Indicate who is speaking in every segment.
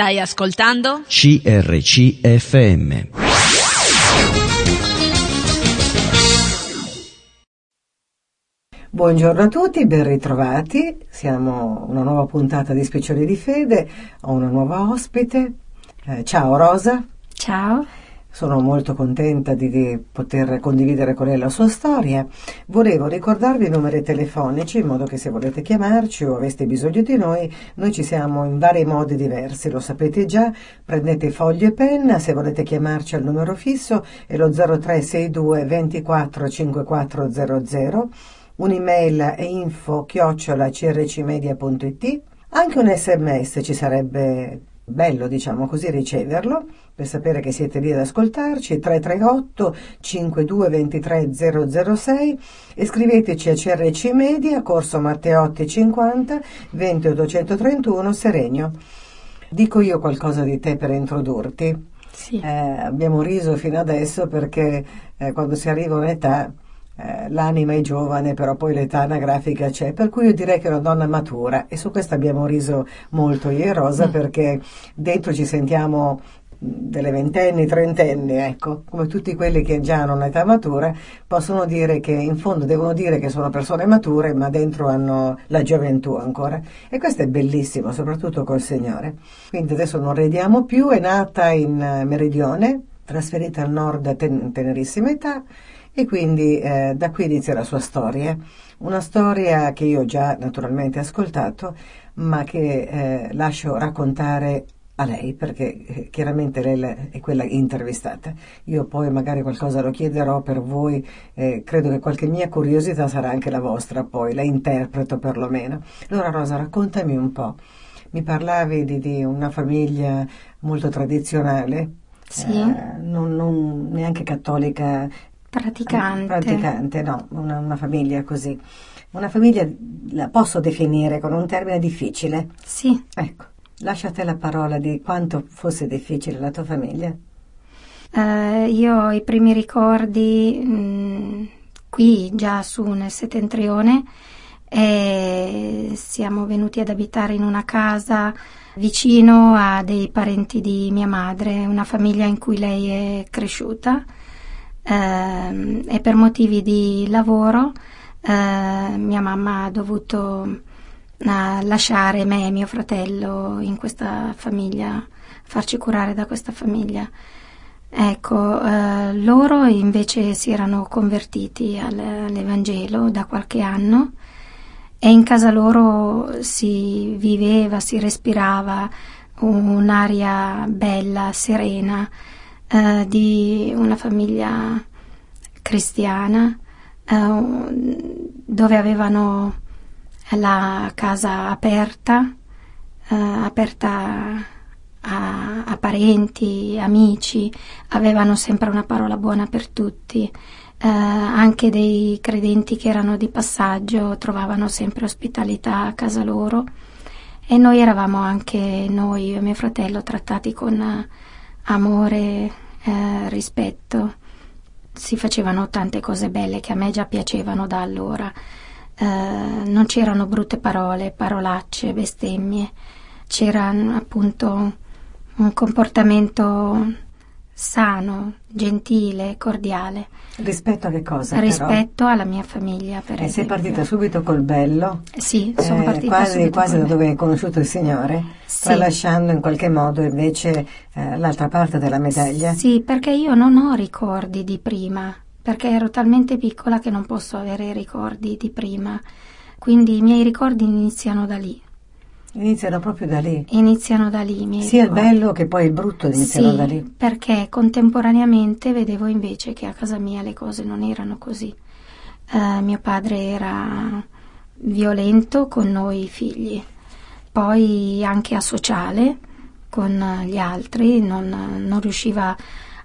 Speaker 1: Stai ascoltando?
Speaker 2: CRCFM.
Speaker 3: Buongiorno a tutti, ben ritrovati. Siamo una nuova puntata di Speciali di Fede. Ho una nuova ospite. Eh, ciao Rosa.
Speaker 4: Ciao.
Speaker 3: Sono molto contenta di, poter condividere con lei la sua storia. Volevo ricordarvi i numeri telefonici in modo che se volete chiamarci o aveste bisogno di noi, noi ci siamo in vari modi diversi, lo sapete già. Prendete foglio e penna, se volete chiamarci al numero fisso è lo 0362 24 5400, un'email è info chiocciola crcmedia.it, anche un sms ci sarebbe bello, diciamo così, riceverlo per sapere che siete lì ad ascoltarci 338 5223 006 e scriveteci a CRC Media, Corso Matteotti 50 20 831 Seregno. Dico io qualcosa di te per introdurti.
Speaker 4: Sì.
Speaker 3: Eh, abbiamo riso fino adesso perché eh, quando si arriva a un'età eh, l'anima è giovane, però poi l'età anagrafica c'è, per cui io direi che è una donna matura e su questo abbiamo riso molto io e Rosa mm. perché dentro ci sentiamo delle ventenni, trentenni, ecco, come tutti quelli che già hanno un'età matura, possono dire che in fondo devono dire che sono persone mature, ma dentro hanno la gioventù ancora. E questo è bellissimo, soprattutto col Signore. Quindi adesso non rediamo più, è nata in Meridione, trasferita al nord a ten- tenerissima età e quindi eh, da qui inizia la sua storia. Una storia che io ho già naturalmente ascoltato, ma che eh, lascio raccontare a lei perché eh, chiaramente lei è quella intervistata. Io poi magari qualcosa lo chiederò per voi, eh, credo che qualche mia curiosità sarà anche la vostra poi, la interpreto perlomeno. Allora Rosa, raccontami un po'. Mi parlavi di, di una famiglia molto tradizionale,
Speaker 4: sì.
Speaker 3: eh, non, non neanche cattolica
Speaker 4: Praticante.
Speaker 3: Praticante, no, una, una, famiglia così. Una famiglia la posso definire con un termine difficile?
Speaker 4: Sì.
Speaker 3: Ecco, lasciate la parola di quanto fosse difficile la tua famiglia.
Speaker 4: Uh, io ho i primi ricordi mh, mm, qui già su nel settentrione e siamo venuti ad abitare in una casa vicino a dei parenti di mia madre, una famiglia in cui lei è cresciuta eh, e per motivi di lavoro eh, mia mamma ha dovuto eh, lasciare me e mio fratello in questa famiglia, farci curare da questa famiglia. Ecco, eh, loro invece si erano convertiti all'Evangelo da qualche anno e in casa loro si viveva, si respirava un'aria bella, serena, eh, di una famiglia cristiana eh, dove avevano la casa aperta, eh, aperta a, a, parenti, amici, avevano sempre una parola buona per tutti. Eh, anche dei credenti che erano di passaggio trovavano sempre ospitalità a casa loro e noi eravamo anche noi, e mio fratello, trattati con amore, eh, rispetto. Si facevano tante cose belle che a me già piacevano da allora. Eh, non c'erano brutte parole, parolacce, bestemmie. C'era appunto un comportamento sano, gentile, cordiale.
Speaker 3: Rispetto a che cosa?
Speaker 4: Rispetto però? alla mia famiglia, per
Speaker 3: e
Speaker 4: esempio.
Speaker 3: sei partita subito col bello?
Speaker 4: Sì, sono
Speaker 3: eh,
Speaker 4: partita
Speaker 3: quasi,
Speaker 4: subito
Speaker 3: Quasi da dove hai conosciuto il Signore?
Speaker 4: Sì.
Speaker 3: Tralasciando in qualche modo invece eh, l'altra parte della medaglia?
Speaker 4: Sì, perché io non ho ricordi di prima, perché ero talmente piccola che non posso avere ricordi di prima. Quindi i miei ricordi iniziano da lì.
Speaker 3: Iniziano proprio da lì.
Speaker 4: Iniziano da lì.
Speaker 3: Sia
Speaker 4: ricordo.
Speaker 3: il bello che poi il brutto iniziano
Speaker 4: sì,
Speaker 3: da lì.
Speaker 4: Perché contemporaneamente vedevo invece che a casa mia le cose non erano così. Uh, mio padre era violento con noi figli, poi anche asociale con gli altri, non, non riusciva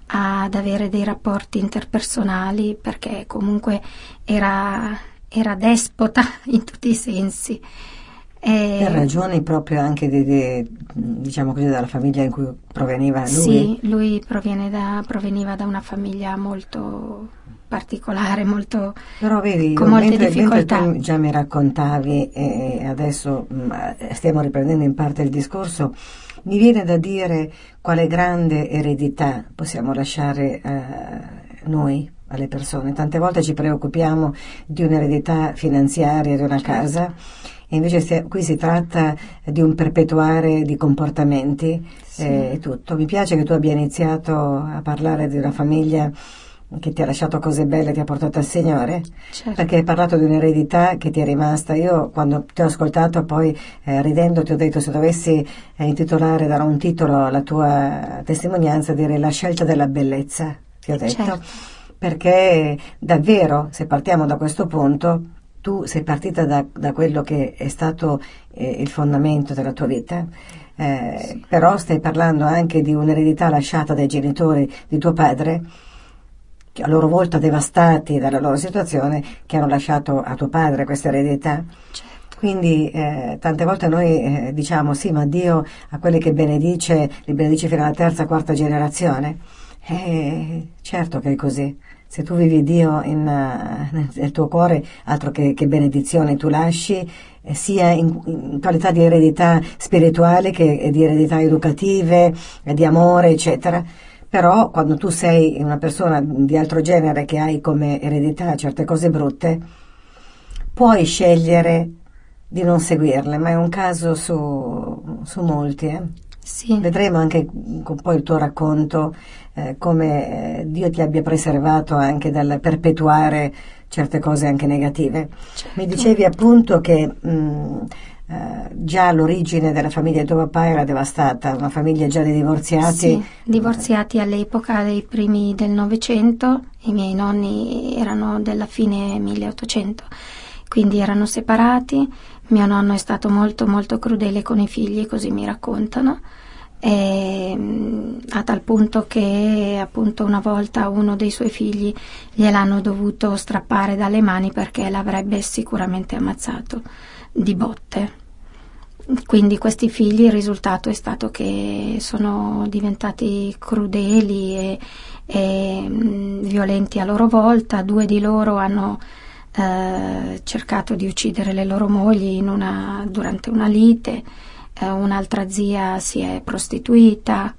Speaker 4: ad avere dei rapporti interpersonali perché comunque era, era despota in tutti i sensi.
Speaker 3: E per ragioni proprio anche di, di, diciamo così, dalla famiglia in cui proveniva lui?
Speaker 4: Sì, lui da, proveniva da una famiglia molto particolare, molto
Speaker 3: Però vedi,
Speaker 4: con molte
Speaker 3: mentre,
Speaker 4: difficoltà.
Speaker 3: mentre tu già mi raccontavi e adesso mh, stiamo riprendendo in parte il discorso, mi viene da dire quale grande eredità possiamo lasciare eh, noi alle persone. Tante volte ci preoccupiamo di un'eredità finanziaria di una
Speaker 4: Certo.
Speaker 3: casa e invece qui si tratta di un perpetuare di comportamenti
Speaker 4: Sì.
Speaker 3: eh, e tutto. Mi piace che tu abbia iniziato a parlare di una famiglia che ti ha lasciato cose belle, ti ha portato al Signore,
Speaker 4: Certo.
Speaker 3: perché hai parlato di un'eredità che ti è rimasta. Io quando ti ho ascoltato poi eh, ridendo ti ho detto se dovessi eh, intitolare, dare un titolo alla tua testimonianza, direi la scelta della bellezza, ti ho detto.
Speaker 4: Certo.
Speaker 3: Perché davvero, se partiamo da questo punto, tu sei partita da, da quello che è stato eh, il fondamento della tua vita, eh, però stai parlando anche di un'eredità lasciata dai genitori di tuo padre, a loro volta devastati dalla loro situazione, che hanno lasciato a tuo padre questa eredità.
Speaker 4: Certo.
Speaker 3: Quindi eh, tante volte noi eh, diciamo sì, ma Dio a quelli che benedice, li benedice fino alla terza, quarta generazione. Eh, certo che è così. Se tu vivi Dio in, eh, nel tuo cuore, altro che, che benedizione tu lasci, eh, sia in, in qualità di eredità spirituale che di eredità educative, eh, di amore, eccetera. Però quando tu sei una persona di altro genere che hai come eredità certe cose brutte, puoi scegliere di non seguirle, ma è un caso su, su molti. eh.
Speaker 4: Sì.
Speaker 3: Vedremo anche con poi il tuo racconto eh, come eh, Dio ti abbia preservato anche dal perpetuare certe cose anche negative.
Speaker 4: Certo.
Speaker 3: Mi dicevi appunto che mh, eh, già l'origine della famiglia di tuo papà era devastata, una famiglia già di divorziati.
Speaker 4: Sì, divorziati all'epoca dei primi del Novecento, i miei nonni erano della fine 1800, quindi erano separati, mio nonno è stato molto molto crudele con i figli, così mi raccontano, e, mm, a tal punto che appunto una volta uno dei suoi figli gliel'hanno dovuto strappare dalle mani perché l'avrebbe sicuramente ammazzato di botte. Quindi questi figli il risultato è stato che sono diventati crudeli e, e, mh, violenti a loro volta, due di loro hanno eh, cercato di uccidere le loro mogli una- durante una lite, eh, un'altra zia si è prostituita,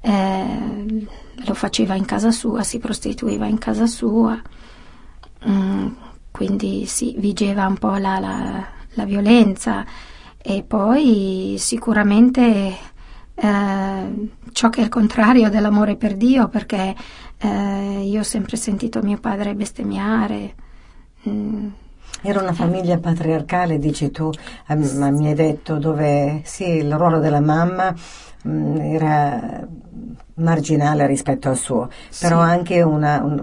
Speaker 4: eh, lo faceva in casa sua, si prostituiva in casa sua, Mm, quindi sì, vigeva un po' la, la- la violenza e poi sicuramente eh, ciò che è il contrario dell'amore per Dio, perché eh, io ho sempre sentito mio padre bestemmiare. Mm,
Speaker 3: Era una famiglia patriarcale, dici tu, eh, ma mi hai detto dove sì, il ruolo della mamma mh, era marginale rispetto al suo, però
Speaker 4: Sì.
Speaker 3: anche una- un,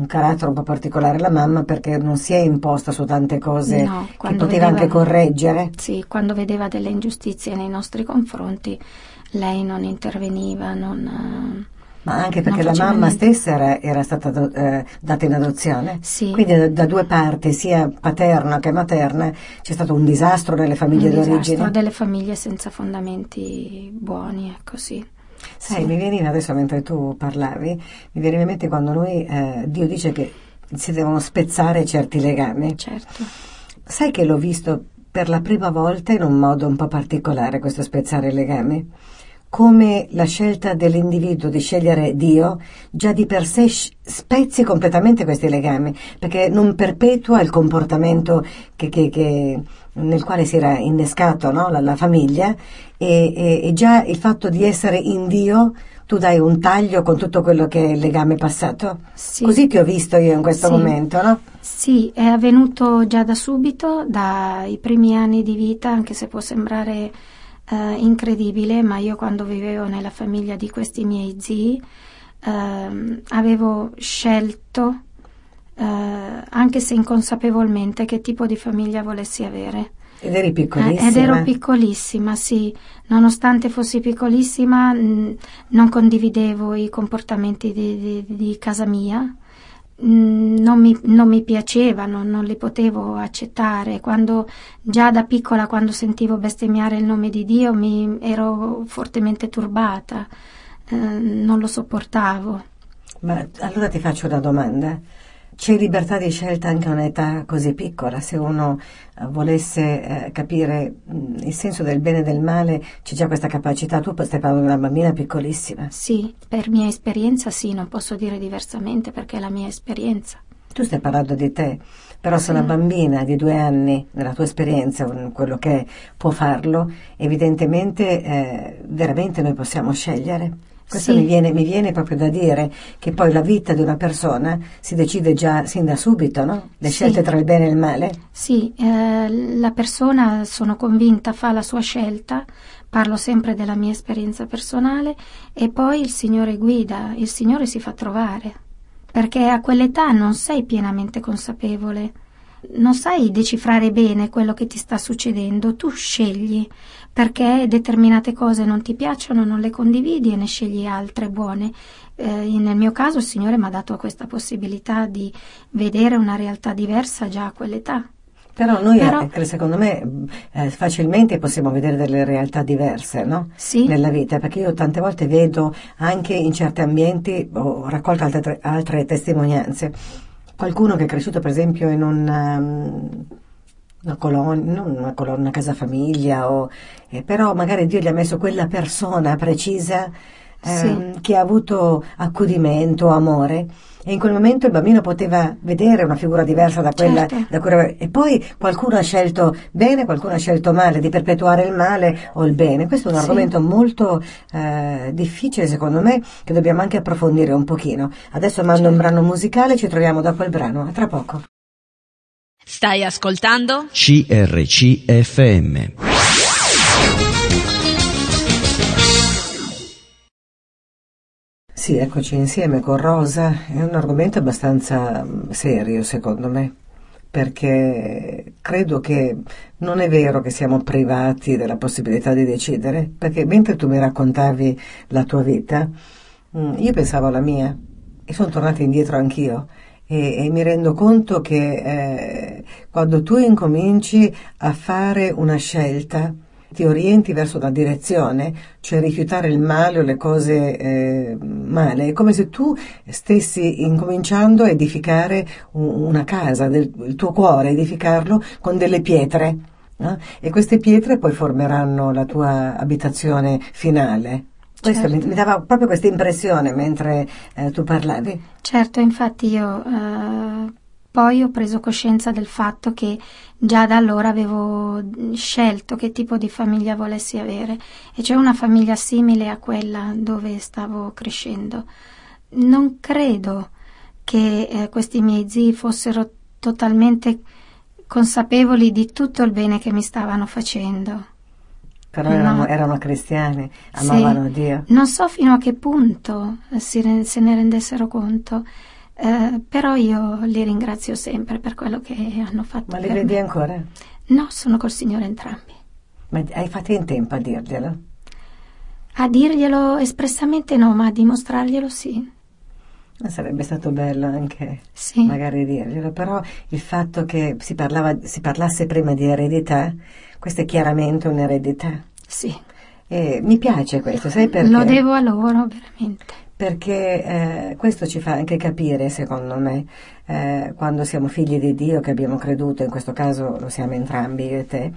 Speaker 3: un carattere un po' particolare la mamma perché non si è imposta su tante cose
Speaker 4: No,
Speaker 3: che poteva anche
Speaker 4: vedeva-
Speaker 3: correggere.
Speaker 4: Sì, quando vedeva delle ingiustizie nei nostri confronti, lei non interveniva, non...
Speaker 3: Ma anche perché la mamma
Speaker 4: niente.
Speaker 3: stessa era, era stata ado- eh, data in adozione.
Speaker 4: Sì.
Speaker 3: Quindi da, da due parti, sia paterna che materna, c'è stato un disastro nelle famiglie
Speaker 4: un
Speaker 3: d'origine.
Speaker 4: disastro delle famiglie senza fondamenti buoni, ecco sì.
Speaker 3: Sai,
Speaker 4: Sì.
Speaker 3: mi veniva adesso mentre tu parlavi, mi veniva in mente quando noi, eh, Dio dice che si devono spezzare certi legami.
Speaker 4: Certo.
Speaker 3: Sai che l'ho visto per la prima volta in un modo un po' particolare questo spezzare i legami? Come la scelta dell'individuo di scegliere Dio già di per sé spezzi completamente questi legami, perché non perpetua il comportamento che- che- che- nel quale si era innescato no? la, la famiglia e, e- e già il fatto di essere in Dio tu dai un taglio con tutto quello che è il legame passato.
Speaker 4: Sì.
Speaker 3: Così ti ho visto io in questo
Speaker 4: Sì.
Speaker 3: momento, no?
Speaker 4: Sì, è avvenuto già da subito, dai primi anni di vita, anche se può sembrare eh, incredibile, ma io quando vivevo nella famiglia di questi miei zii ehm, avevo scelto, eh, anche se inconsapevolmente, che tipo di famiglia volessi avere.
Speaker 3: Ed eri
Speaker 4: Eh,
Speaker 3: piccolissima.
Speaker 4: ed ero piccolissima, sì. Nonostante fossi piccolissima, mh, non condividevo i comportamenti di, di- di casa mia. Mm, Non mi, non mi piacevano, non li potevo accettare. Quando, già da piccola, quando sentivo bestemmiare il nome di Dio, mi ero fortemente turbata, eh, non lo sopportavo.
Speaker 3: Ma allora ti faccio una domanda. C'è libertà di scelta anche a un'età così piccola, se uno eh, volesse eh, capire mh, mm, il senso del bene e del male, c'è già questa capacità. Tu stai parlando di una bambina piccolissima.
Speaker 4: Sì, per mia esperienza sì, non posso dire diversamente perché è la mia esperienza.
Speaker 3: Tu stai parlando di te, però se una bambina di due anni, nella tua esperienza, quello che è, può farlo, evidentemente eh, veramente noi possiamo scegliere. Questo
Speaker 4: Sì.
Speaker 3: mi, viene, mi viene proprio da dire che poi la vita di una persona si decide già sin da subito, no? Le
Speaker 4: Sì.
Speaker 3: scelte tra il bene e il male.
Speaker 4: Sì, eh, la persona, sono convinta, fa la sua scelta, parlo sempre della mia esperienza personale e poi il Signore guida, il Signore si fa trovare, perché a quell'età non sei pienamente consapevole, non sai decifrare bene quello che ti sta succedendo, tu scegli, perché determinate cose non ti piacciono, non le condividi e ne scegli altre buone. Eh, nel mio caso il Signore mi ha dato questa possibilità di vedere una realtà diversa già a quell'età.
Speaker 3: Però noi,
Speaker 4: Però-
Speaker 3: eh, secondo me, eh, facilmente possiamo vedere delle realtà diverse, no?
Speaker 4: Sì.
Speaker 3: Nella vita, perché io tante volte vedo anche in certi ambienti, ho raccolto altre, altre testimonianze, qualcuno che è cresciuto per esempio in un, um, una colonia, non una colonia, una casa famiglia, o, eh, però magari Dio gli ha messo quella persona precisa ehm, che ha avuto accudimento, amore. E in quel momento il bambino poteva vedere una figura diversa da quella,
Speaker 4: Certo.
Speaker 3: da quella- E poi qualcuno ha scelto bene, qualcuno ha scelto male, di perpetuare il male o il bene. Questo è un
Speaker 4: Sì.
Speaker 3: argomento molto eh, difficile secondo me, che dobbiamo anche approfondire un pochino. Adesso mando un brano musicale, ci troviamo dopo il brano. A tra poco.
Speaker 1: Stai ascoltando?
Speaker 2: CRCFM.
Speaker 3: Sì, eccoci insieme con Rosa. È un argomento abbastanza mm, serio, secondo me, perché credo che non è vero che siamo privati della possibilità di decidere, perché mentre tu mi raccontavi la tua vita, mm, io pensavo alla mia e sono tornata indietro anch'io. E, e mi rendo conto che eh, quando tu incominci a fare una scelta, ti orienti verso una direzione, cioè rifiutare il male o le cose eh, male, è come se tu stessi incominciando a edificare un- una casa, del, il tuo cuore, edificarlo con delle pietre. no? E queste pietre poi formeranno la tua abitazione finale. Questo
Speaker 4: Certo.
Speaker 3: mi, dava proprio questa impressione mentre eh, tu parlavi.
Speaker 4: Certo, infatti io eh, poi ho preso coscienza del fatto che già da allora avevo scelto che tipo di famiglia volessi avere e cioè una famiglia simile a quella dove stavo crescendo. Non credo che eh, questi miei zii fossero totalmente consapevoli di tutto il bene che mi stavano facendo.
Speaker 3: Però
Speaker 4: No.
Speaker 3: erano, erano cristiani,
Speaker 4: Sì.
Speaker 3: amavano Dio.
Speaker 4: Non so fino a che punto si se ne rendessero conto, eh, però io li ringrazio sempre per quello che hanno fatto.
Speaker 3: Ma li vedi
Speaker 4: me.
Speaker 3: ancora?
Speaker 4: No, sono col Signore entrambi.
Speaker 3: Ma hai fatto in tempo a dirglielo?
Speaker 4: A dirglielo espressamente no, ma a dimostrarglielo sì.
Speaker 3: Sarebbe stato bello anche
Speaker 4: Sì.
Speaker 3: magari dirglielo, però il fatto che si, parlava, si parlasse prima di eredità, questa è chiaramente un'eredità.
Speaker 4: Sì.
Speaker 3: E mi piace questo, sai perché?
Speaker 4: Lo devo a loro, veramente.
Speaker 3: Perché eh, questo ci fa anche capire, secondo me, eh, quando siamo figli di Dio, che abbiamo creduto, in questo caso lo siamo entrambi, io e te,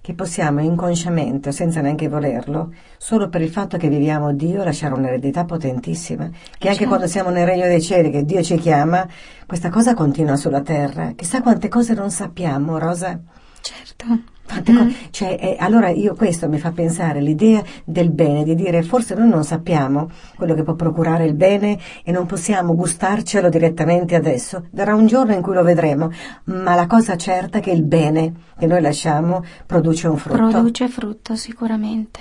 Speaker 3: che possiamo inconsciamente, senza neanche volerlo, solo per il fatto che viviamo Dio, lasciare un'eredità potentissima. Che anche
Speaker 4: Certo.
Speaker 3: quando siamo nel regno dei cieli, che Dio ci chiama, questa cosa continua sulla terra. Chissà quante cose non sappiamo, Rosa.
Speaker 4: Certo. Mm.
Speaker 3: cioè, eh, allora io questo mi fa pensare l'idea del bene, di dire forse noi non sappiamo quello che può procurare il bene e non possiamo gustarcelo direttamente adesso. Verrà un giorno in cui lo vedremo, ma la cosa certa è che il bene che noi lasciamo produce un frutto.
Speaker 4: Produce frutto sicuramente.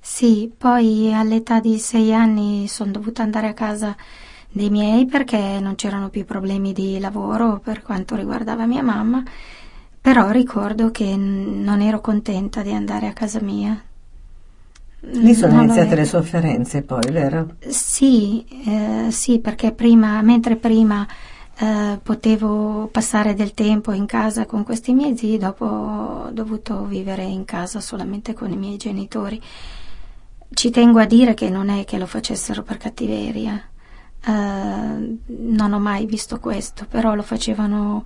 Speaker 4: Sì, poi all'età di sei anni sono dovuta andare a casa dei miei perché non c'erano più problemi di lavoro per quanto riguardava mia mamma, però ricordo che non ero contenta di andare a casa mia.
Speaker 3: Lì sono
Speaker 4: Non
Speaker 3: iniziate le sofferenze poi, vero?
Speaker 4: Sì, eh, sì, perché prima, mentre prima eh, potevo passare del tempo in casa con questi miei zii, dopo ho dovuto vivere in casa solamente con i miei genitori. Ci tengo a dire che non è che lo facessero per cattiveria, eh, non ho mai visto questo, però lo facevano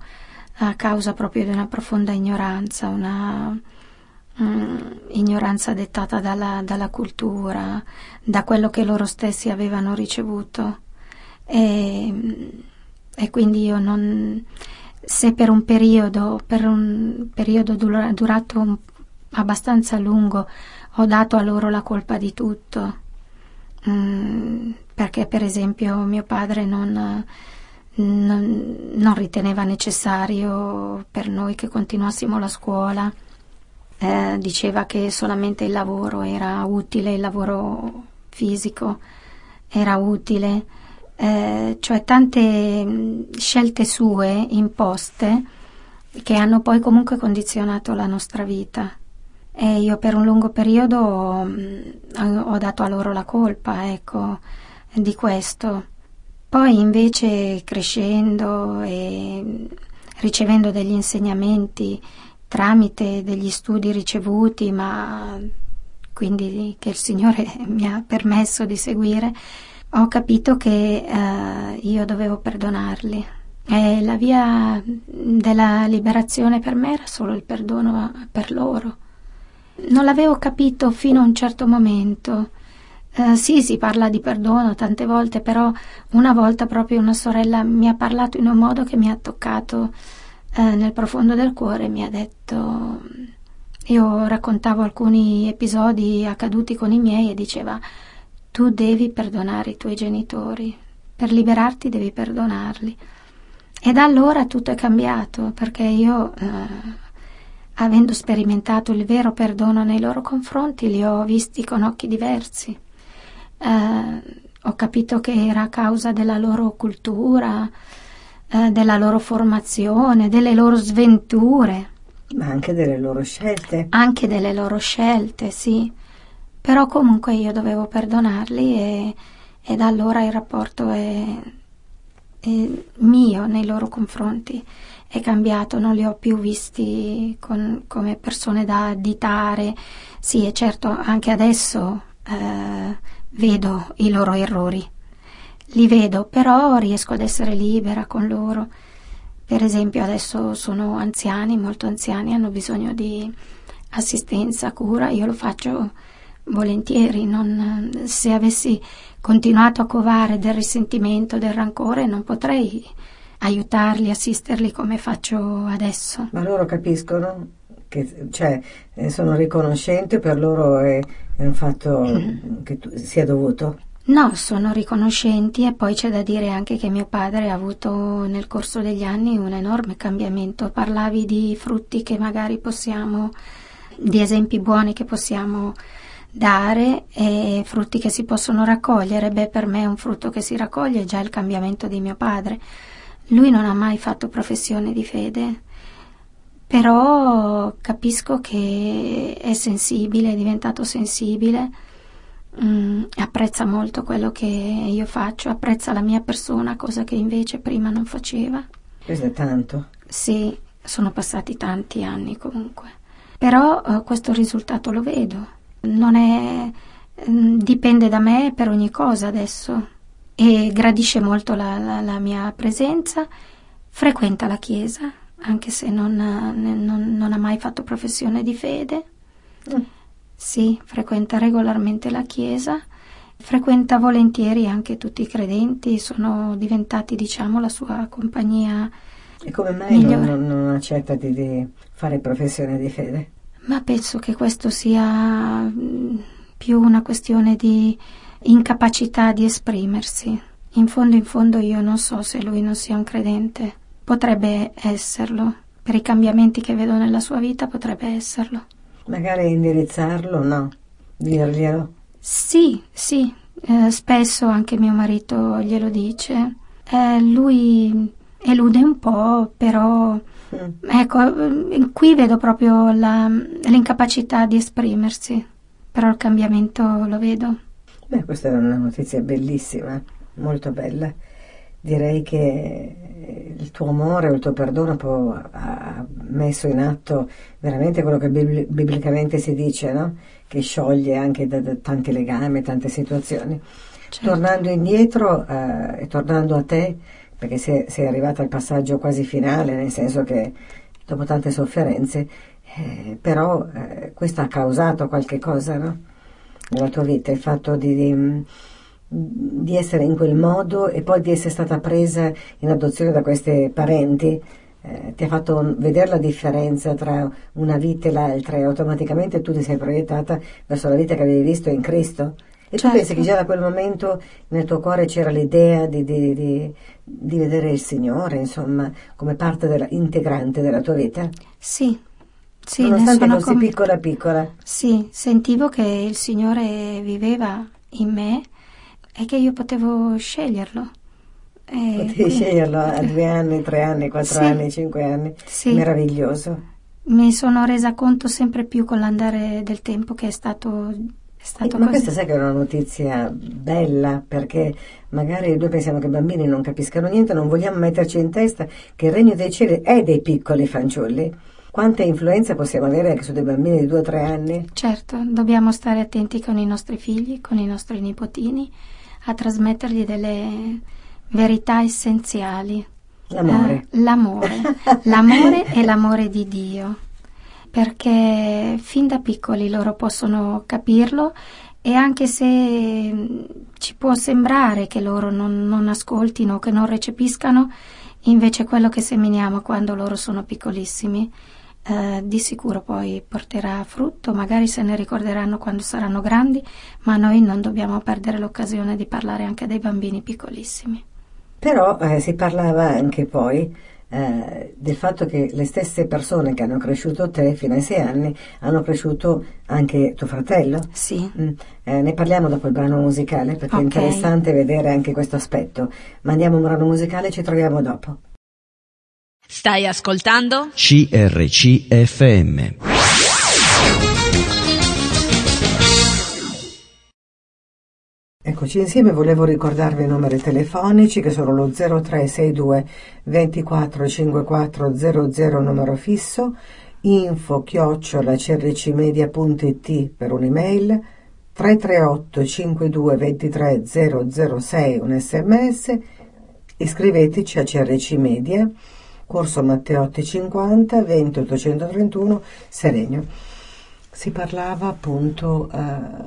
Speaker 4: a causa proprio di una profonda ignoranza, una mm, ignoranza dettata dalla, dalla, cultura, da quello che loro stessi avevano ricevuto. E, e quindi io non, se per un periodo, per un periodo durato un, abbastanza lungo, ho dato a loro la colpa di tutto, mm, perché per esempio mio padre non, non, non, riteneva necessario per noi che continuassimo la scuola, eh, diceva che solamente il lavoro era utile, il lavoro fisico era utile eh, cioè tante mm, scelte sue imposte che hanno poi comunque condizionato la nostra vita. E io per un lungo periodo ho, mm, ho dato a loro la colpa, ecco, di questo. Poi invece crescendo e ricevendo degli insegnamenti tramite degli studi ricevuti, ma quindi che il Signore mi ha permesso di seguire, ho capito che eh, io dovevo perdonarli e la via della liberazione per me era solo il perdono per loro. Non l'avevo capito fino a un certo momento. Eh, sì, si parla di perdono tante volte, però una volta proprio una sorella mi ha parlato in un modo che mi ha toccato eh, nel profondo del cuore, mi ha detto, io raccontavo alcuni episodi accaduti con i miei e diceva tu devi perdonare i tuoi genitori, per liberarti devi perdonarli. E da allora tutto è cambiato, perché io, eh, avendo sperimentato il vero perdono nei loro confronti, li ho visti con occhi diversi. Eh, ho capito che era a causa della loro cultura, eh, della loro formazione, delle loro sventure.
Speaker 3: Ma anche delle loro scelte.
Speaker 4: Anche delle loro scelte, sì. Però comunque io dovevo perdonarli e, e da allora il rapporto è, è mio nei loro confronti è cambiato, non li ho più visti con, come persone da additare. Sì, e certo, anche adesso eh, vedo i loro errori, li vedo, però riesco ad essere libera con loro. Per esempio, adesso sono anziani, molto anziani, hanno bisogno di assistenza, cura, io lo faccio volentieri, non, se avessi continuato a covare del risentimento, del rancore, non potrei aiutarli, assisterli come faccio adesso.
Speaker 3: Ma loro capiscono che cioè, eh, sono riconoscenti, per loro è, è un fatto mm. che tu, sia dovuto?
Speaker 4: No, sono riconoscenti e poi c'è da dire anche che mio padre ha avuto nel corso degli anni un enorme cambiamento. Parlavi di frutti che magari possiamo, di esempi buoni che possiamo dare e frutti che si possono raccogliere. Beh, per me un frutto che si raccoglie è già il cambiamento di mio padre. Lui non ha mai fatto professione di fede, però capisco che è sensibile, è diventato sensibile, mm, apprezza molto quello che io faccio, apprezza la mia persona, cosa che invece prima non faceva.
Speaker 3: Questo è tanto.
Speaker 4: Sì, sono passati tanti anni comunque, però eh, questo risultato lo vedo non è, mm, dipende da me per ogni cosa adesso e gradisce molto la, la, la mia presenza, frequenta la chiesa, anche se non, non, non ha mai fatto professione di fede. Mm. Sì, frequenta regolarmente la chiesa, frequenta volentieri anche tutti i credenti, sono diventati, diciamo, la sua compagnia.
Speaker 3: E come mai non, non, accetta di, di fare professione di fede?
Speaker 4: Ma penso che questo sia mm, più una questione di incapacità di esprimersi. In fondo, in fondo io non so se lui non sia un credente. Potrebbe esserlo. Per i cambiamenti che vedo nella sua vita potrebbe esserlo.
Speaker 3: Magari indirizzarlo, no? Dirglielo?
Speaker 4: Sì, sì. Eh, spesso anche mio marito glielo dice. Eh, lui elude un po', però Mm. Ecco, qui vedo proprio la, l'incapacità di esprimersi, però il cambiamento lo vedo.
Speaker 3: Beh, questa è una notizia bellissima, molto bella. Direi che il tuo amore o il tuo perdono può, ha messo in atto veramente quello che biblicamente si dice, no? che scioglie anche da, da tanti legami, tante situazioni. Certo. Tornando indietro eh, e tornando a te, perché sei, sei arrivata al passaggio quasi finale, nel senso che dopo tante sofferenze, eh, però eh, questo ha causato qualche cosa no? nella tua vita, il fatto di, di di essere in quel modo e poi di essere stata presa in adozione da questi parenti eh, ti ha fatto vedere la differenza tra una vita e l'altra e automaticamente tu ti sei proiettata verso la vita che avevi visto in Cristo? E certo. tu pensi che già da quel momento nel tuo cuore c'era l'idea di, di, di, di vedere il Signore, insomma, come parte della, integrante della tua vita?
Speaker 4: Sì, sì,
Speaker 3: Nonostante fossi com- piccola piccola.
Speaker 4: Sì, sentivo che il Signore viveva in me è che io potevo sceglierlo.
Speaker 3: E Potevi quindi... sceglierlo a due anni, tre anni, quattro sì. anni, cinque anni. Sì. Meraviglioso.
Speaker 4: Mi sono resa conto sempre più con l'andare del tempo che è stato è stato
Speaker 3: eh, ma questa sai che è una notizia bella perché magari noi pensiamo che i bambini non capiscano niente, non vogliamo metterci in testa che il regno dei cieli è dei piccoli fanciulli. Quanta influenza possiamo avere anche su dei bambini di due o tre anni?
Speaker 4: Certo, dobbiamo stare attenti con i nostri figli, con i nostri nipotini a trasmettergli delle verità essenziali.
Speaker 3: L'amore.
Speaker 4: Eh, l'amore. l'amore e l'amore di Dio. Perché fin da piccoli loro possono capirlo e anche se ci può sembrare che loro non, non ascoltino, che non recepiscano, invece quello che seminiamo quando loro sono piccolissimi eh, di sicuro poi porterà frutto, magari se ne ricorderanno quando saranno grandi, ma noi non dobbiamo perdere l'occasione di parlare anche dei bambini piccolissimi.
Speaker 3: Però eh, si parlava anche poi eh, del fatto che le stesse persone che hanno cresciuto te fino ai sei anni hanno cresciuto anche tuo fratello.
Speaker 4: Sì. Mm.
Speaker 3: Eh, ne parliamo dopo il brano musicale perché okay. è interessante vedere anche questo aspetto. Mandiamo un brano musicale e ci troviamo dopo.
Speaker 1: Stai ascoltando?
Speaker 2: CRCFM.
Speaker 3: Eccoci insieme, volevo ricordarvi i numeri telefonici che sono lo 0362 24 54 00 numero fisso, info chiocciola crcmedia.it per un'email, 338 52 23 006 un sms, iscriveteci a CRC Media Corso Matteotti 50, 20 831, Serenio. Si parlava appunto eh,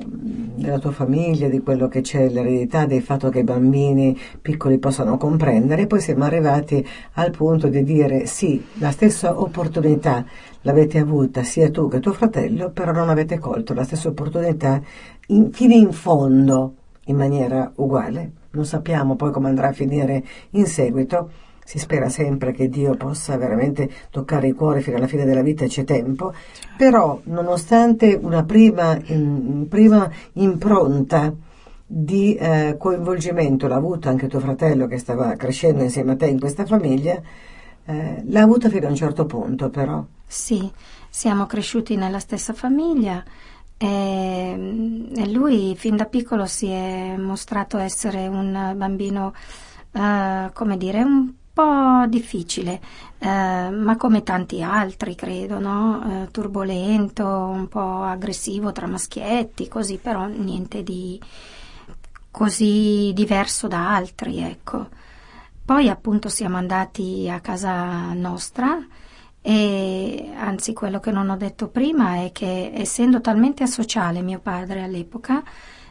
Speaker 3: della tua famiglia, di quello che c'è, l'eredità, del fatto che i bambini piccoli possano comprendere e poi siamo arrivati al punto di dire sì, la stessa opportunità l'avete avuta sia tu che tuo fratello, però non avete colto la stessa opportunità in, fino in fondo in maniera uguale. Non sappiamo poi come andrà a finire in seguito si spera sempre che Dio possa veramente toccare i cuori fino alla fine della vita e c'è tempo, però nonostante una prima, in, prima impronta di eh, coinvolgimento l'ha avuto anche tuo fratello che stava crescendo insieme a te in questa famiglia, eh, l'ha avuta fino a un certo punto però.
Speaker 4: Sì, siamo cresciuti nella stessa famiglia e, e lui fin da piccolo si è mostrato essere un bambino, uh, come dire, un po' difficile, eh, ma come tanti altri credo, no? eh, turbolento, un po' aggressivo tra maschietti, così, però niente di così diverso da altri, ecco. Poi appunto siamo andati a casa nostra e anzi quello che non ho detto prima è che essendo talmente asociale mio padre all'epoca,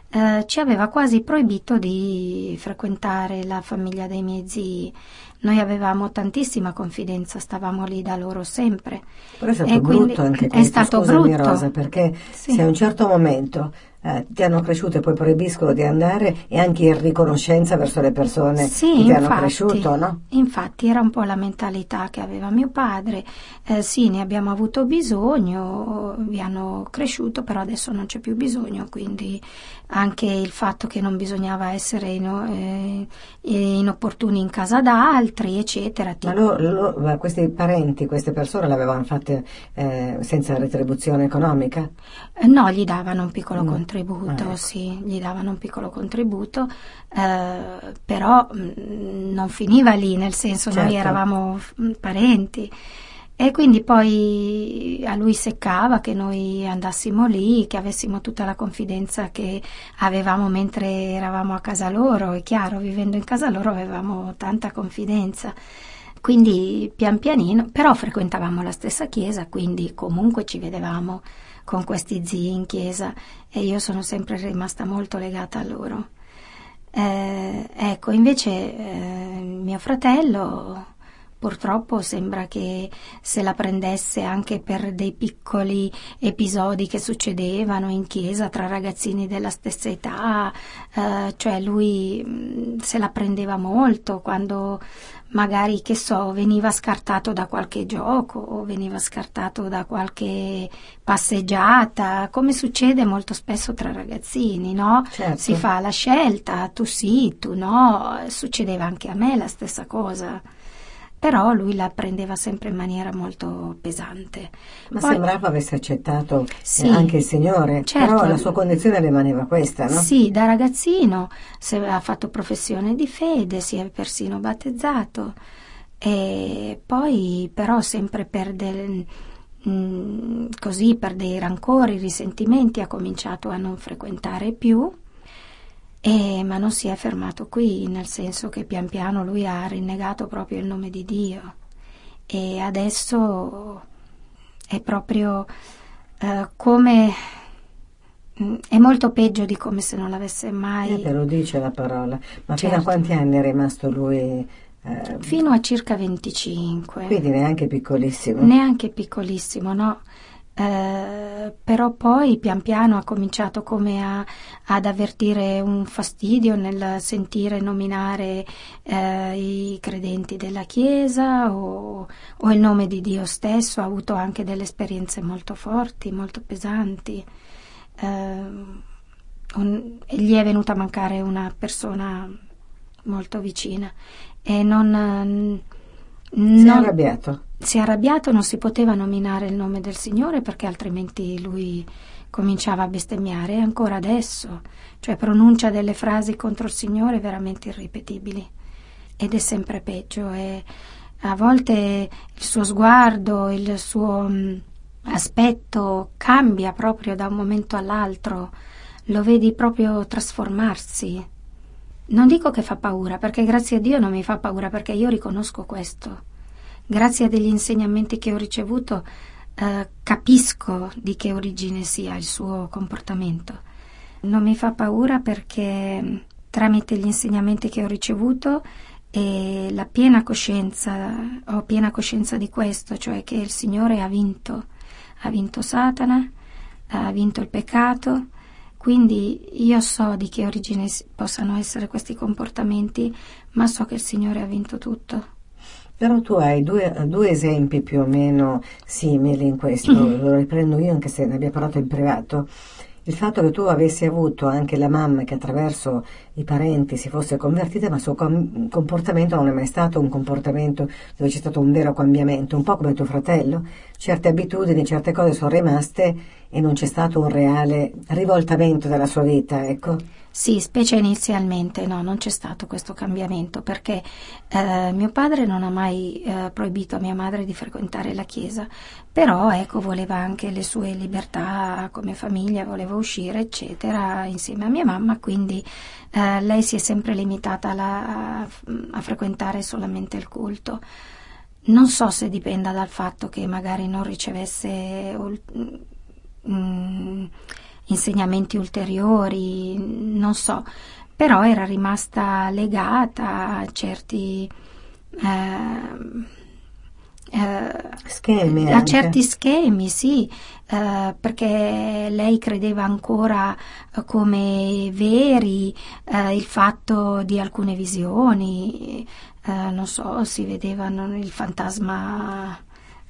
Speaker 4: eh, ci aveva quasi proibito di frequentare la famiglia dei miei zii. Noi avevamo tantissima confidenza, stavamo lì da loro sempre.
Speaker 3: Però è stato e brutto anche questo, è stato brutto. Rosa, perché sì. se a un certo momento eh, ti hanno cresciuto e poi proibiscono di andare e anche in riconoscenza verso le persone sì, che ti infatti, hanno cresciuto, no?
Speaker 4: Infatti era un po' la mentalità che aveva mio padre, eh, sì ne abbiamo avuto bisogno, vi hanno cresciuto però adesso non c'è più bisogno, quindi anche il fatto che non bisognava essere in, eh, inopportuni in casa d'altri, altri, eccetera.
Speaker 3: Ma lo, lo, questi parenti, queste persone l'avevano fatte eh, senza retribuzione economica?
Speaker 4: Eh, no, gli davano un piccolo mm. Contributo, ecco. sì, gli davano un piccolo contributo, eh, però mh, mm, non finiva lì, nel senso certo. noi eravamo mm, parenti. E quindi poi a lui seccava che noi andassimo lì, che avessimo tutta la confidenza che avevamo mentre eravamo a casa loro, è chiaro, vivendo in casa loro avevamo tanta confidenza. Quindi pian pianino, però frequentavamo la stessa chiesa, quindi comunque ci vedevamo con questi zii in chiesa e io sono sempre rimasta molto legata a loro. Eh, ecco, invece eh, mio fratello Purtroppo sembra che se la prendesse anche per dei piccoli episodi che succedevano in chiesa tra ragazzini della stessa età, eh, cioè lui mm, se la prendeva molto quando magari, che so, veniva scartato da qualche gioco o veniva scartato da qualche passeggiata, come succede molto spesso tra ragazzini, no?
Speaker 3: Certo.
Speaker 4: Si fa la scelta, tu sì, tu no, succedeva anche a me la stessa cosa però lui la prendeva sempre in maniera molto pesante.
Speaker 3: Ma Poi, sembrava avesse accettato sì, anche il Signore, certo, però la sua condizione rimaneva questa, no?
Speaker 4: Sì, da ragazzino ha fatto professione di fede, si è persino battezzato e poi però sempre per del, mh, mm, così per dei rancori, risentimenti ha cominciato a non frequentare più e, ma non si è fermato qui, nel senso che pian piano lui ha rinnegato proprio il nome di Dio e adesso è proprio eh, come mm, è molto peggio di come se non l'avesse mai.
Speaker 3: Eh, te lo dice la parola. Ma certo. fino a certo. quanti anni è rimasto lui?
Speaker 4: Eh, fino a circa 25.
Speaker 3: Quindi neanche piccolissimo.
Speaker 4: Neanche piccolissimo, no. Eh, però poi pian piano ha cominciato come a, ad avvertire un fastidio nel sentire nominare eh, i credenti della Chiesa o, o, il nome di Dio stesso, ha avuto anche delle esperienze molto forti, molto pesanti. Eh, un, gli è venuta a mancare una persona molto vicina e non... non
Speaker 3: si è arrabbiato?
Speaker 4: si è arrabbiato, non si poteva nominare il nome del Signore perché altrimenti lui cominciava a bestemmiare e ancora adesso, cioè pronuncia delle frasi contro il Signore veramente irripetibili ed è sempre peggio e a volte il suo sguardo, il suo mm, aspetto cambia proprio da un momento all'altro, lo vedi proprio trasformarsi. Non dico che fa paura, perché grazie a Dio non mi fa paura, perché io riconosco questo grazie a degli insegnamenti che ho ricevuto, eh, capisco di che origine sia il suo comportamento. Non mi fa paura perché mm, tramite gli insegnamenti che ho ricevuto e la piena coscienza, ho piena coscienza di questo, cioè che il Signore ha vinto, ha vinto Satana, ha vinto il peccato, quindi io so di che origine possano essere questi comportamenti, ma so che il Signore ha vinto tutto.
Speaker 3: Però tu hai due, due, esempi più o meno simili in questo, lo riprendo io anche se ne abbiamo parlato in privato. Il fatto che tu avessi avuto anche la mamma che attraverso i parenti si fosse convertita, ma il suo com- comportamento non è mai stato un comportamento dove c'è stato un vero cambiamento, un po' come tuo fratello. Certe abitudini, certe cose sono rimaste e non c'è stato un reale rivoltamento della sua vita, ecco.
Speaker 4: Sì, specie inizialmente. No, non c'è stato questo cambiamento perché eh, mio padre non ha mai eh, proibito a mia madre di frequentare la chiesa, però ecco voleva anche le sue libertà come famiglia, voleva uscire eccetera insieme a mia mamma, quindi eh, lei si è sempre limitata alla, a, a frequentare solamente il culto. Non so se dipenda dal fatto che magari non ricevesse... Mm, insegnamenti ulteriori, non so, però era rimasta legata a certi eh,
Speaker 3: eh, schemi
Speaker 4: a certi schemi, sì, eh, perché lei credeva ancora come veri eh, il fatto di alcune visioni, eh, non so, si vedevano il fantasma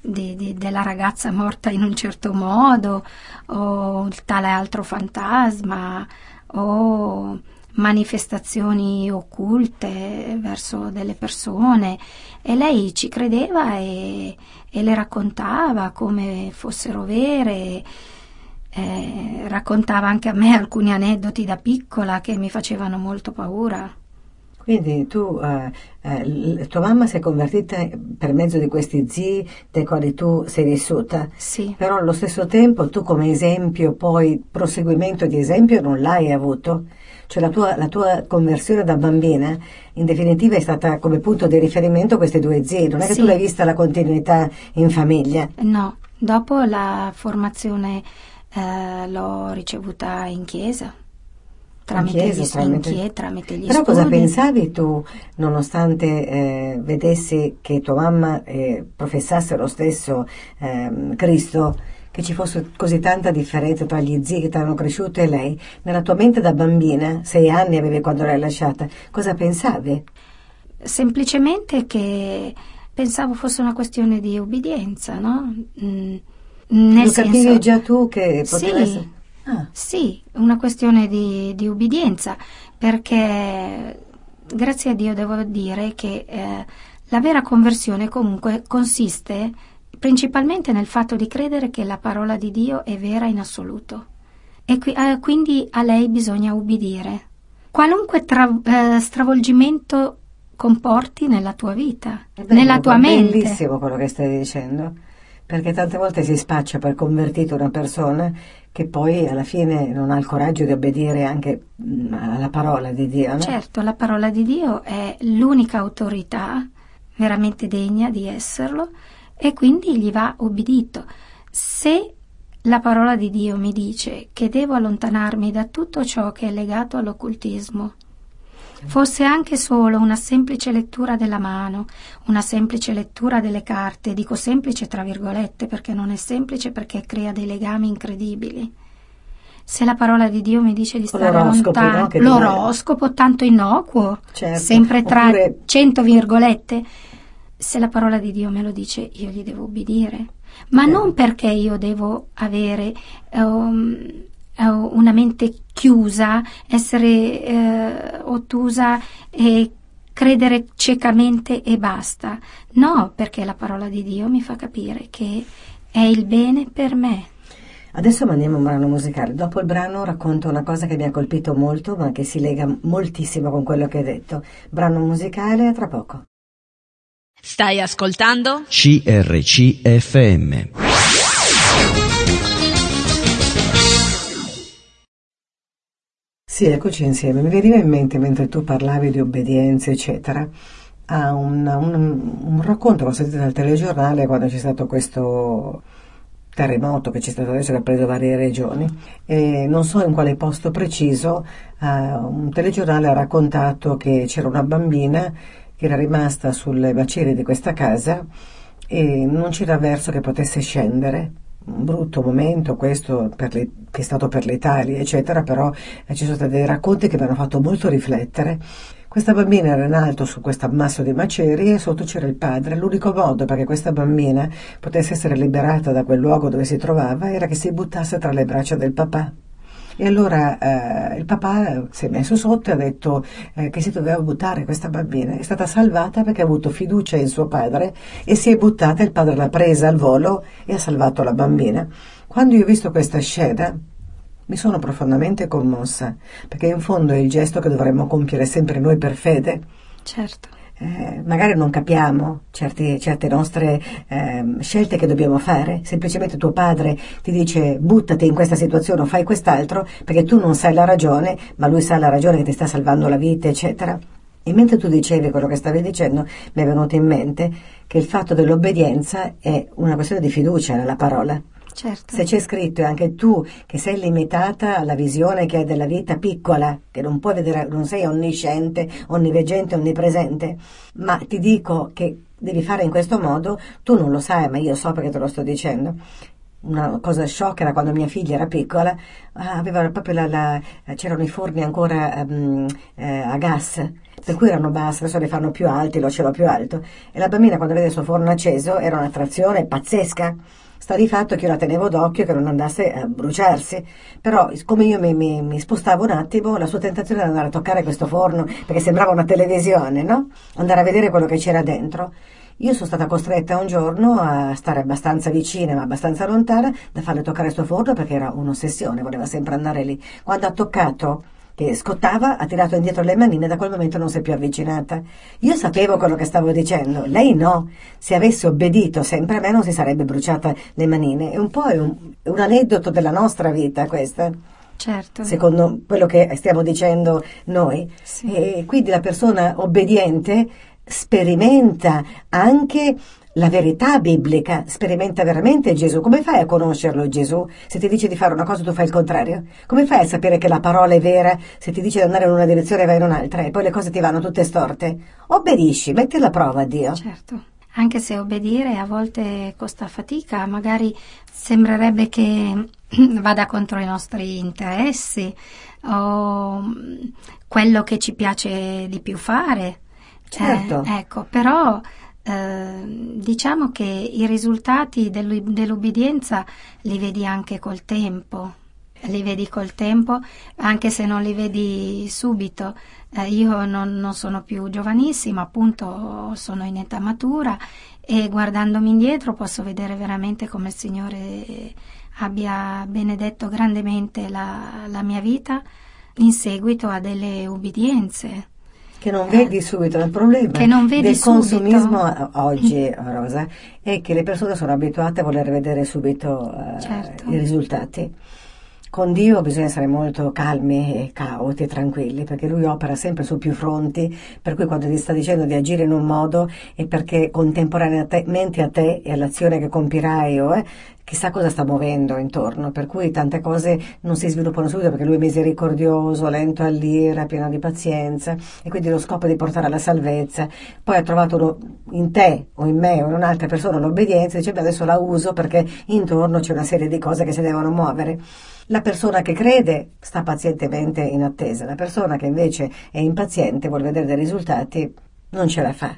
Speaker 4: di, di, della ragazza morta in un certo modo o il tale altro fantasma o manifestazioni occulte verso delle persone e lei ci credeva e, e le raccontava come fossero vere. Eh, raccontava anche a me alcuni aneddoti da piccola che mi facevano molto paura.
Speaker 3: Quindi tu, eh, eh, tua mamma si è convertita per mezzo di questi zii dei quali tu sei vissuta.
Speaker 4: Sì.
Speaker 3: Però allo stesso tempo tu come esempio, poi proseguimento di esempio non l'hai avuto. Cioè la tua, la tua conversione da bambina in definitiva è stata come punto di riferimento questi due zii. Non è che
Speaker 4: Sì.
Speaker 3: tu l'hai vista la continuità in famiglia.
Speaker 4: No, dopo la formazione eh, l'ho ricevuta in chiesa. Tramite,
Speaker 3: chiesa,
Speaker 4: gli,
Speaker 3: tramite-
Speaker 4: in chie- tramite gli
Speaker 3: Però cosa
Speaker 4: studi.
Speaker 3: pensavi tu, nonostante eh, vedessi che tua mamma eh, professasse lo stesso ehm, Cristo, che ci fosse così tanta differenza tra gli zii che ti hanno cresciuto e lei? Nella tua mente da bambina, sei anni avevi quando l'hai lasciata, cosa pensavi?
Speaker 4: Semplicemente che pensavo fosse una questione di obbedienza, no? Mm, nel
Speaker 3: Lo capivi
Speaker 4: senso,
Speaker 3: già tu che
Speaker 4: Sì.
Speaker 3: poteva essere... Ah,
Speaker 4: Sì, una questione di, di ubbidienza, perché grazie a Dio devo dire che eh, la vera conversione comunque consiste principalmente nel fatto di credere che la parola di Dio è vera in assoluto e qui- eh, quindi a lei bisogna ubbidire. Qualunque tra- eh, stravolgimento comporti nella tua vita,
Speaker 3: è bello,
Speaker 4: nella tua
Speaker 3: è
Speaker 4: mente.
Speaker 3: bellissimo quello che stai dicendo, perché tante volte si spaccia per convertito una persona che poi alla fine non ha il coraggio di obbedire anche mm, alla parola di Dio, no?
Speaker 4: Certo, la parola di Dio è l'unica autorità veramente degna di esserlo e quindi gli va obbedito. Se la parola di Dio mi dice che devo allontanarmi da tutto ciò che è legato all'occultismo, fosse anche solo una semplice lettura della mano, una semplice lettura delle carte, dico semplice tra virgolette perché non è semplice perché crea dei legami incredibili. Se la parola di Dio mi dice di stare lontano,
Speaker 3: no?
Speaker 4: L'oroscopo tanto innocuo,
Speaker 3: Certo.
Speaker 4: sempre tra
Speaker 3: Oppure-
Speaker 4: cento virgolette, se la parola di Dio me lo dice, io gli devo obbedire. Ma
Speaker 3: Certo.
Speaker 4: non perché io devo avere um, eh, una mente chiusa, essere eh, ottusa e credere ciecamente e basta. No, perché la parola di Dio mi fa capire che è il bene per me.
Speaker 3: Adesso mandiamo un brano musicale. Dopo il brano racconto una cosa che mi ha colpito molto, ma che si lega moltissimo con quello che hai detto. Brano musicale, a tra poco.
Speaker 1: Stai ascoltando?
Speaker 2: CRCFM.
Speaker 3: Sì, eccoci insieme. Mi veniva in mente mentre tu parlavi di obbedienza, eccetera, a un, un- un racconto che ho sentito dal telegiornale quando c'è stato questo terremoto che c'è stato adesso che ha preso varie regioni e non so in quale posto preciso eh, un telegiornale ha raccontato che c'era una bambina che era rimasta sulle macerie di questa casa e non c'era verso che potesse scendere un brutto momento questo le- che è stato per l'Italia eccetera però ci sono stati dei racconti che mi hanno fatto molto riflettere questa bambina era in alto su questo ammasso di macerie e sotto c'era il padre. L'unico modo perché questa bambina potesse essere liberata da quel luogo dove si trovava era che si buttasse tra le braccia del papà. E allora eh, il papà si è messo sotto e ha detto eh, che si doveva buttare questa bambina. È stata salvata perché ha avuto fiducia in suo padre e si è buttata, il padre l'ha presa al volo e ha salvato la bambina. Quando io ho visto questa scena mi sono profondamente commossa, perché in fondo è il gesto che dovremmo compiere sempre noi per fede.
Speaker 4: Certo.
Speaker 3: Eh, magari non capiamo certi- certe nostre ehm, scelte che dobbiamo fare, semplicemente tuo padre ti dice buttati in questa situazione o fai quest'altro perché tu non sai la ragione, ma lui sa la ragione che ti sta salvando la vita, eccetera. E mentre tu dicevi quello che stavi dicendo, mi è venuto in mente che il fatto dell'obbedienza è una questione di fiducia nella parola.
Speaker 4: Certo.
Speaker 3: Se c'è scritto e anche tu che sei limitata alla visione che hai della vita piccola, che non puoi vedere, non sei onnisciente, onniveggente, onnipresente, ma ti dico che devi fare in questo modo, tu non lo sai, ma io so perché te lo sto dicendo. Una cosa shock era quando mia figlia era piccola, ah, la, la- c'erano i forni ancora ehm, eh, a gas, per cui erano bassi, adesso li fanno più alti, lo cielo più alto. E la bambina quando vede il suo forno acceso era un'attrazione pazzesca Sta di fatto che io la tenevo d'occhio che non andasse a bruciarsi, però come io mi, mi, mi spostavo un attimo, la sua tentazione era andare a toccare questo forno, perché sembrava una televisione, no? Andare a vedere quello che c'era dentro. Io sono stata costretta un giorno a stare abbastanza vicina ma abbastanza lontana da farle toccare questo forno perché era un'ossessione, voleva sempre andare lì. Quando ha toccato che scottava, ha tirato indietro le manine e da quel momento non si è più avvicinata. Io sapevo quello che stavo dicendo, lei no. Se avesse obbedito sempre a me non si sarebbe bruciata le manine. È un po' un, un aneddoto della nostra vita questa.
Speaker 4: Certo.
Speaker 3: Secondo quello che stiamo dicendo noi.
Speaker 4: Sì.
Speaker 3: E quindi la persona obbediente sperimenta anche la verità biblica, sperimenta veramente Gesù. Come fai a conoscerlo Gesù se ti dice di fare una cosa tu fai il contrario? Come fai a sapere che la parola è vera se ti dice di andare in una direzione e vai in un'altra e poi le cose ti vanno tutte storte? Obbedisci, metti alla prova a Dio.
Speaker 4: Certo. Anche se obbedire a volte costa fatica, magari sembrerebbe che vada contro i nostri interessi o quello che ci piace di più fare.
Speaker 3: Certo.
Speaker 4: Eh, ecco, però eh, diciamo che i risultati dell'ubbidienza li vedi anche col tempo, li vedi col tempo, anche se non li vedi subito. Eh, io non, non, sono più giovanissima, appunto sono in età matura e guardandomi indietro posso vedere veramente come il Signore abbia benedetto grandemente la, la mia vita in seguito a delle ubbidienze.
Speaker 3: Che non vedi subito, il problema del
Speaker 4: subito.
Speaker 3: consumismo oggi, Rosa, è che le persone sono abituate a voler vedere subito uh,
Speaker 4: certo.
Speaker 3: i risultati. Con Dio bisogna essere molto calmi cauti e tranquilli, perché Lui opera sempre su più fronti, per cui quando ti sta dicendo di agire in un modo è perché contemporaneamente a te e all'azione che compirai o eh, chissà cosa sta muovendo intorno, per cui tante cose non si sviluppano subito perché lui è misericordioso, lento all'ira, pieno di pazienza e quindi lo scopo è di portare alla salvezza. Poi ha trovato in te o in me o in un'altra persona l'obbedienza e dice beh adesso la uso perché intorno c'è una serie di cose che si devono muovere. La persona che crede sta pazientemente in attesa, la persona che invece è impaziente, vuole vedere dei risultati, non ce la fa.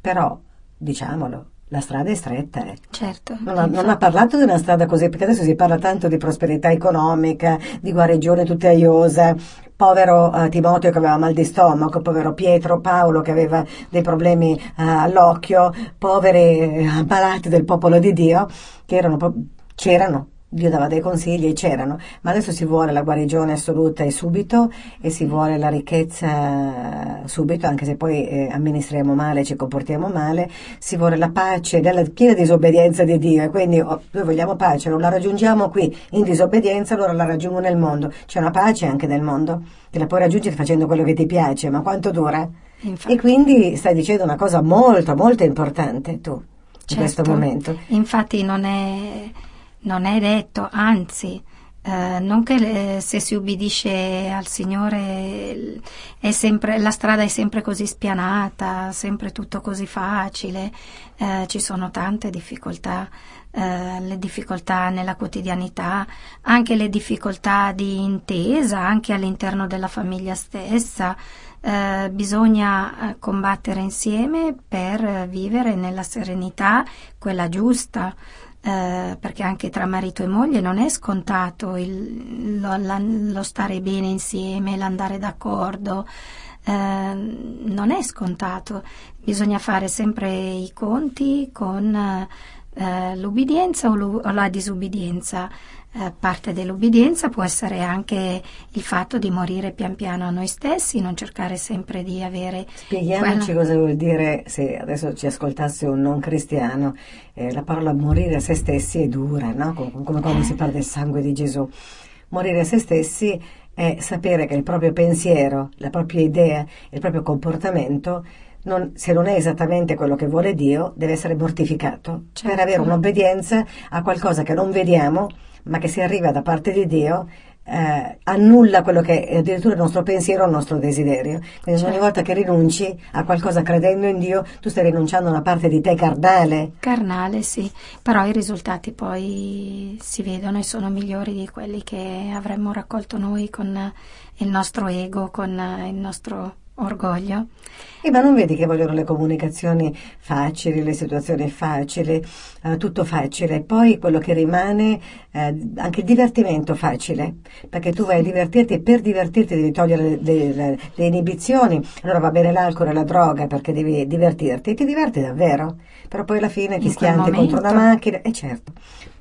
Speaker 3: Però, diciamolo, la strada è stretta. Eh.
Speaker 4: Certo.
Speaker 3: Non ha, non ha, parlato di una strada così, perché adesso si parla tanto di prosperità economica, di guarigione tutta aiosa. Povero eh, Timoteo che aveva mal di stomaco, povero Pietro, Paolo che aveva dei problemi eh, all'occhio, poveri eh, ammalati del popolo di Dio che erano, c'erano Dio dava dei consigli e c'erano, ma adesso si vuole la guarigione assoluta e subito e si vuole la ricchezza subito, anche se poi eh, amministriamo male, ci comportiamo male, si vuole la pace della piena disobbedienza di Dio e quindi oh, noi vogliamo pace, non la raggiungiamo qui in disobbedienza, allora la raggiungo nel mondo. C'è una pace anche nel mondo, che la puoi raggiungere facendo quello che ti piace, ma quanto dura?
Speaker 4: Infatti.
Speaker 3: E quindi stai dicendo una cosa molto, molto importante tu, in
Speaker 4: certo.
Speaker 3: questo momento.
Speaker 4: Infatti non è non è detto, anzi, eh, non che le, se si ubbidisce al Signore sempre, la strada è sempre così spianata, sempre tutto così facile, eh, ci sono tante difficoltà, eh, le difficoltà nella quotidianità, anche le difficoltà di intesa, anche all'interno della famiglia stessa. Eh, bisogna eh, combattere insieme per vivere nella serenità, quella giusta eh, perché anche tra marito e moglie non è scontato il, lo, la, lo, stare bene insieme, l'andare d'accordo, eh, non è scontato, bisogna fare sempre i conti con eh, l'ubbidienza o, o la disubbidienza. Eh, parte dell'ubbidienza può essere anche il fatto di morire pian piano a noi stessi, non cercare sempre di avere.
Speaker 3: Spieghiamoci
Speaker 4: quella...
Speaker 3: cosa vuol dire, se adesso ci ascoltasse un non cristiano, eh, la parola morire a se stessi è dura, no? come, quando
Speaker 4: Eh.
Speaker 3: si parla del sangue di Gesù. Morire a se stessi è sapere che il proprio pensiero, la propria idea, il proprio comportamento non, se non è esattamente quello che vuole Dio, deve essere mortificato
Speaker 4: Certo.
Speaker 3: per avere un'obbedienza a qualcosa che non vediamo, ma che se arriva da parte di Dio eh, annulla quello che è addirittura il nostro pensiero, il nostro desiderio. Quindi ogni
Speaker 4: Certo.
Speaker 3: volta che rinunci a qualcosa credendo in Dio, tu stai rinunciando a una parte di te carnale.
Speaker 4: Carnale, sì, però i risultati poi si vedono e sono migliori di quelli che avremmo raccolto noi con il nostro ego, con il nostro orgoglio.
Speaker 3: E ma non vedi che vogliono le comunicazioni facili, le situazioni facili, eh, tutto facile. Poi quello che rimane, eh, anche il divertimento facile, perché tu vai a divertirti e per divertirti devi togliere le, le, le inibizioni. Allora va bene l'alcol e la droga perché devi divertirti e ti diverti davvero. Però poi alla fine ti schianti contro una macchina, e certo.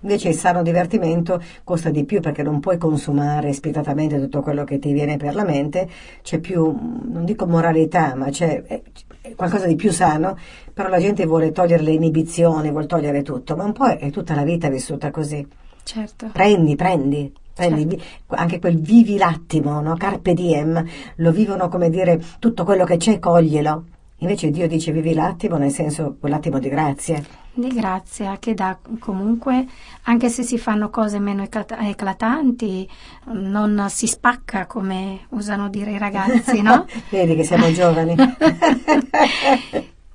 Speaker 3: Invece il sano divertimento costa di più perché non puoi consumare spietatamente tutto quello che ti viene per la mente, c'è più, non dico moralità, ma c'è è- è qualcosa di più sano, però la gente vuole togliere le inibizioni, vuole togliere tutto, ma un po' è tutta la vita vissuta così.
Speaker 4: Certo.
Speaker 3: Prendi, prendi. prendi, vi- anche quel vivi l'attimo, no? carpe diem, lo vivono come dire tutto quello che c'è, coglielo. Invece Dio dice vivi l'attimo nel senso quell'attimo di grazia.
Speaker 4: Di grazia che dà comunque, anche se si fanno cose meno eclata- eclatanti, non si spacca come usano dire i ragazzi, no?
Speaker 3: Vedi che siamo giovani.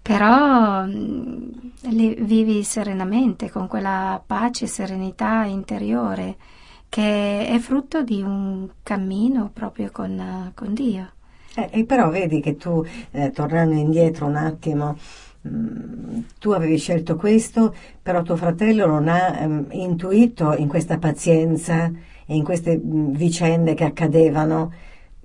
Speaker 4: Però vivi serenamente, con quella pace e serenità interiore che è frutto di un cammino proprio con, con Dio.
Speaker 3: Eh, e però vedi che tu, eh, tornando indietro un attimo, mh, tu avevi scelto questo, però tuo fratello non ha ehm, intuito in questa pazienza e in queste mh, vicende che accadevano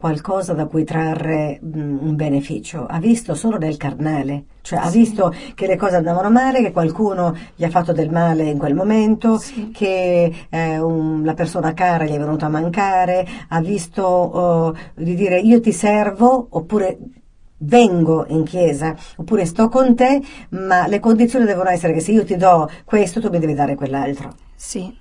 Speaker 3: qualcosa da cui trarre mh, un beneficio. Ha visto solo nel carnale, cioè ha
Speaker 4: Sì.
Speaker 3: visto che le cose andavano male, che qualcuno gli ha fatto del male in quel momento,
Speaker 4: Sì.
Speaker 3: che eh, un- la persona cara gli è venuta a mancare, ha visto oh, di dire io ti servo oppure vengo in chiesa oppure sto con te, ma le condizioni devono essere che se io ti do questo tu mi devi dare quell'altro.
Speaker 4: Sì,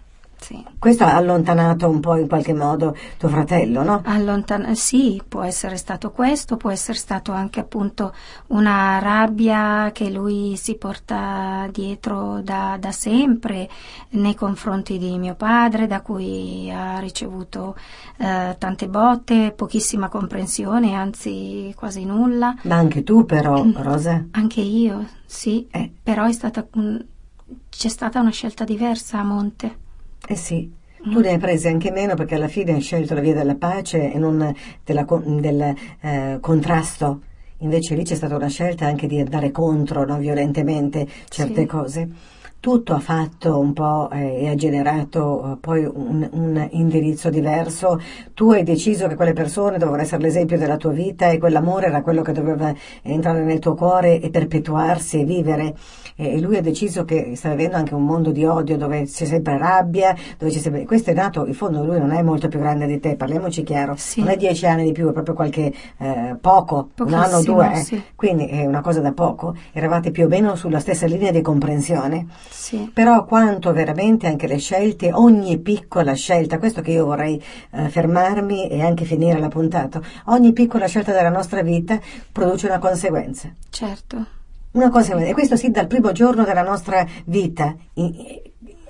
Speaker 4: sì.
Speaker 3: Questo ha allontanato un po' in qualche modo tuo fratello, no?
Speaker 4: Allontana- sì, può essere stato questo, può essere stato anche appunto una rabbia che lui si porta dietro da, da sempre nei confronti di mio padre, da cui ha ricevuto eh, tante botte, pochissima comprensione, anzi quasi nulla.
Speaker 3: Ma anche tu però, Rosa.
Speaker 4: Anche io, sì,
Speaker 3: Eh.
Speaker 4: però è stata, mm, c'è stata una scelta diversa a monte.
Speaker 3: Eh sì, tu ne hai prese anche meno perché alla fine hai scelto la via della pace e non della del eh, contrasto. Invece lì c'è stata una scelta anche di andare contro no, violentemente certe
Speaker 4: Sì.
Speaker 3: cose. Tutto ha fatto un po' eh, e ha generato eh, poi un, un indirizzo diverso. Tu hai deciso che quelle persone dovevano essere l'esempio della tua vita e quell'amore era quello che doveva entrare nel tuo cuore e perpetuarsi e vivere. E e lui ha deciso che sta vivendo anche un mondo di odio dove c'è sempre rabbia, dove c'è sempre... Questo è nato, in fondo lui non è molto più grande di te, parliamoci chiaro.
Speaker 4: Sì.
Speaker 3: Non è dieci anni di più, è proprio qualche eh, poco, un anno o
Speaker 4: Pochissimo,
Speaker 3: due. eh.
Speaker 4: sì.
Speaker 3: Quindi è una cosa da poco. Eravate più o meno sulla stessa linea di comprensione.
Speaker 4: Sì,
Speaker 3: Però quanto veramente anche le scelte, ogni piccola scelta, questo che io vorrei eh, fermarmi e anche finire la puntata, ogni piccola scelta della nostra vita produce una conseguenza.
Speaker 4: certo.
Speaker 3: Una conseguenza, e questo sì dal primo giorno della nostra vita, in,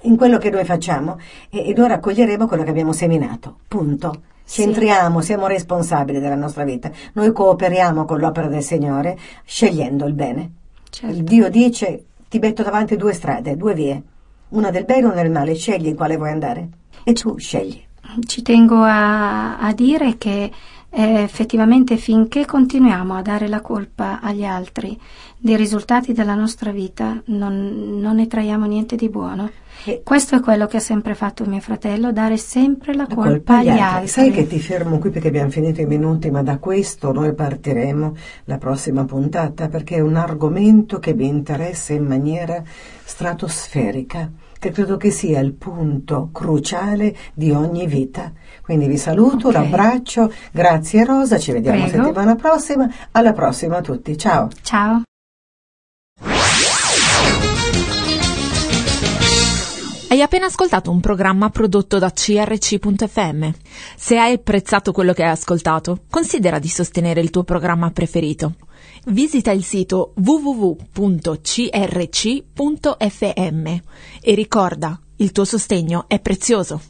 Speaker 3: in quello che noi facciamo, e, e noi raccoglieremo quello che abbiamo seminato, punto.
Speaker 4: Sì.
Speaker 3: Centriamo, siamo responsabili della nostra vita, noi cooperiamo con l'opera del Signore scegliendo il bene.
Speaker 4: Certo.
Speaker 3: Dio dice ti metto davanti due strade, due vie, una del bene e una del male, scegli in quale vuoi andare. E tu scegli.
Speaker 4: Ci tengo a, a dire che eh, effettivamente finché continuiamo a dare la colpa agli altri dei risultati della nostra vita non, non ne traiamo niente di buono.
Speaker 3: E-
Speaker 4: Questo è quello che ha sempre fatto mio fratello, dare sempre la
Speaker 3: La
Speaker 4: colpa, agli altri.
Speaker 3: Sai che ti fermo qui perché abbiamo finito i minuti, ma da questo noi partiremo la prossima puntata perché è un argomento che mi interessa in maniera stratosferica, che credo che sia il punto cruciale di ogni vita. Quindi vi saluto,
Speaker 4: Ok.
Speaker 3: l'abbraccio, grazie Rosa, ci vediamo
Speaker 4: Prego.
Speaker 3: settimana prossima, alla prossima a tutti, ciao.
Speaker 4: Ciao.
Speaker 1: Hai appena ascoltato un programma prodotto da crc.fm. Se hai apprezzato quello che hai ascoltato, considera di sostenere il tuo programma preferito. Visita il sito www.crc.fm e ricorda, il tuo sostegno è prezioso.